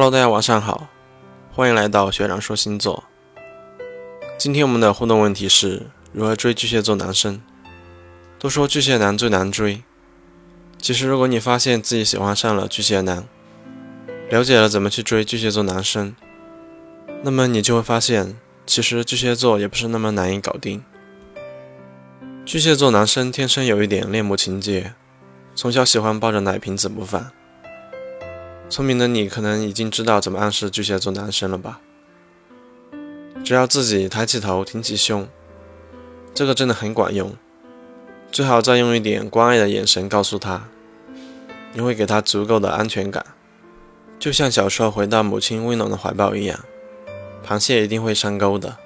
Hello，大家晚上好，欢迎来到学长说星座。今天我们的互动问题是如何追巨蟹座男生？都说巨蟹男最难追，其实如果你发现自己喜欢上了巨蟹男，了解了怎么去追巨蟹座男生，那么你就会发现，其实巨蟹座也不是那么难以搞定。巨蟹座男生天生有一点恋母情节，从小喜欢抱着奶瓶子不放。聪明的你可能已经知道怎么暗示巨蟹座男生了吧？只要自己抬起头，挺起胸，这个真的很管用。最好再用一点关爱的眼神告诉他，你会给他足够的安全感，就像小时候回到母亲温暖的怀抱一样。螃蟹一定会上钩的。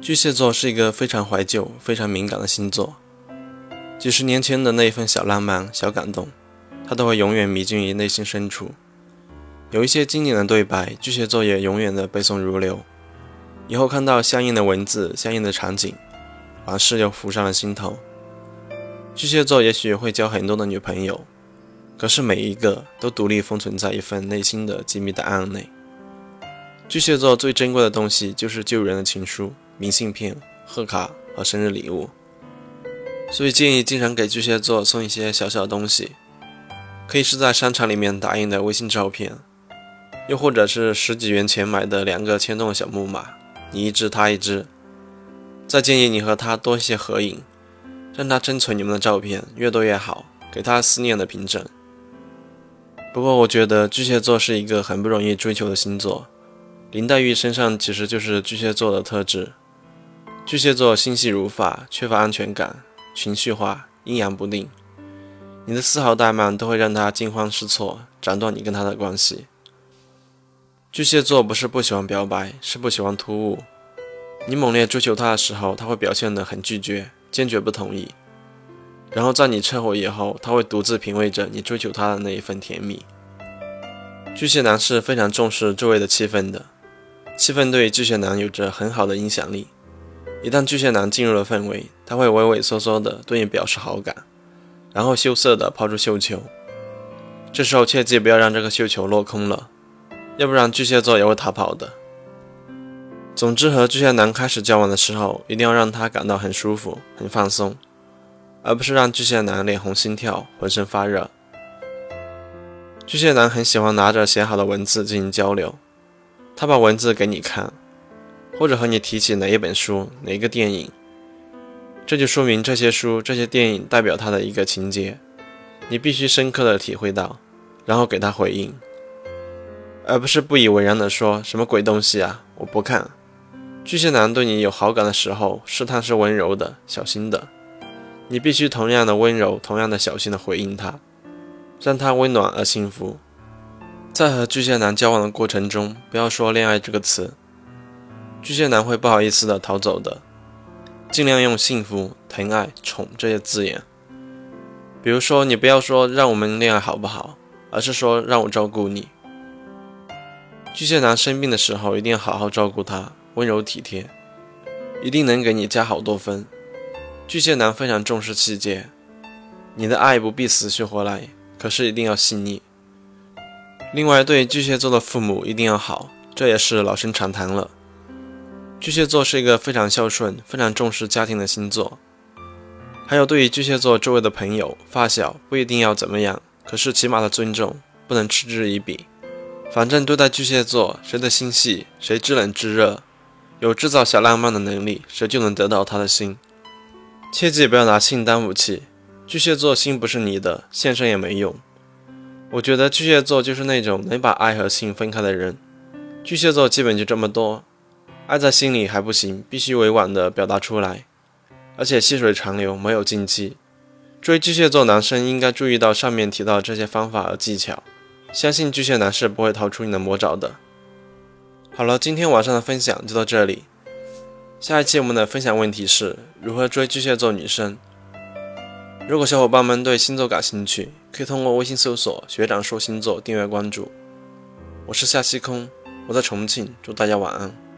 巨蟹座是一个非常怀旧、非常敏感的星座，几十年前的那一份小浪漫、小感动。他都会永远迷进于内心深处。有一些经典的对白，巨蟹座也永远的背诵如流。以后看到相应的文字、相应的场景，往事又浮上了心头。巨蟹座也许会交很多的女朋友，可是每一个都独立封存在一份内心的机密档案内。巨蟹座最珍贵的东西就是旧人的情书、明信片、贺卡和生日礼物，所以建议经常给巨蟹座送一些小小的东西。可以是在商场里面打印的微信照片，又或者是十几元钱买的两个牵动小木马，你一只他一只。再建议你和他多一些合影，让他珍存你们的照片，越多越好，给他思念的凭证。不过我觉得巨蟹座是一个很不容易追求的星座，林黛玉身上其实就是巨蟹座的特质。巨蟹座心细如发，缺乏安全感，情绪化，阴阳不定。你的丝毫怠慢都会让他惊慌失措，斩断你跟他的关系。巨蟹座不是不喜欢表白，是不喜欢突兀。你猛烈追求他的时候，他会表现得很拒绝，坚决不同意。然后在你撤回以后，他会独自品味着你追求他的那一份甜蜜。巨蟹男是非常重视周围的气氛的，气氛对巨蟹男有着很好的影响力。一旦巨蟹男进入了氛围，他会畏畏缩缩的对你表示好感。然后羞涩的抛出绣球，这时候切记不要让这个绣球落空了，要不然巨蟹座也会逃跑的。总之，和巨蟹男开始交往的时候，一定要让他感到很舒服、很放松，而不是让巨蟹男脸红心跳、浑身发热。巨蟹男很喜欢拿着写好的文字进行交流，他把文字给你看，或者和你提起哪一本书、哪一个电影。这就说明这些书、这些电影代表他的一个情节，你必须深刻的体会到，然后给他回应，而不是不以为然的说什么鬼东西啊，我不看。巨蟹男对你有好感的时候，试探是温柔的、小心的，你必须同样的温柔、同样的小心的回应他，让他温暖而幸福。在和巨蟹男交往的过程中，不要说恋爱这个词，巨蟹男会不好意思的逃走的。尽量用幸福、疼爱、宠这些字眼。比如说，你不要说让我们恋爱好不好，而是说让我照顾你。巨蟹男生病的时候，一定要好好照顾他，温柔体贴，一定能给你加好多分。巨蟹男非常重视细节，你的爱不必死去活来，可是一定要细腻。另外，对巨蟹座的父母一定要好，这也是老生常谈了。巨蟹座是一个非常孝顺、非常重视家庭的星座。还有，对于巨蟹座周围的朋友、发小，不一定要怎么样，可是起码的尊重，不能嗤之以鼻。反正对待巨蟹座，谁的心细，谁知冷知热，有制造小浪漫的能力，谁就能得到他的心。切记不要拿性当武器。巨蟹座心不是你的，献身也没用。我觉得巨蟹座就是那种能把爱和性分开的人。巨蟹座基本就这么多。爱在心里还不行，必须委婉地表达出来，而且细水长流，没有禁忌。追巨蟹座男生应该注意到上面提到这些方法和技巧，相信巨蟹男是不会逃出你的魔爪的。好了，今天晚上的分享就到这里。下一期我们的分享问题是如何追巨蟹座女生。如果小伙伴们对星座感兴趣，可以通过微信搜索“学长说星座”订阅关注。我是夏西空，我在重庆，祝大家晚安。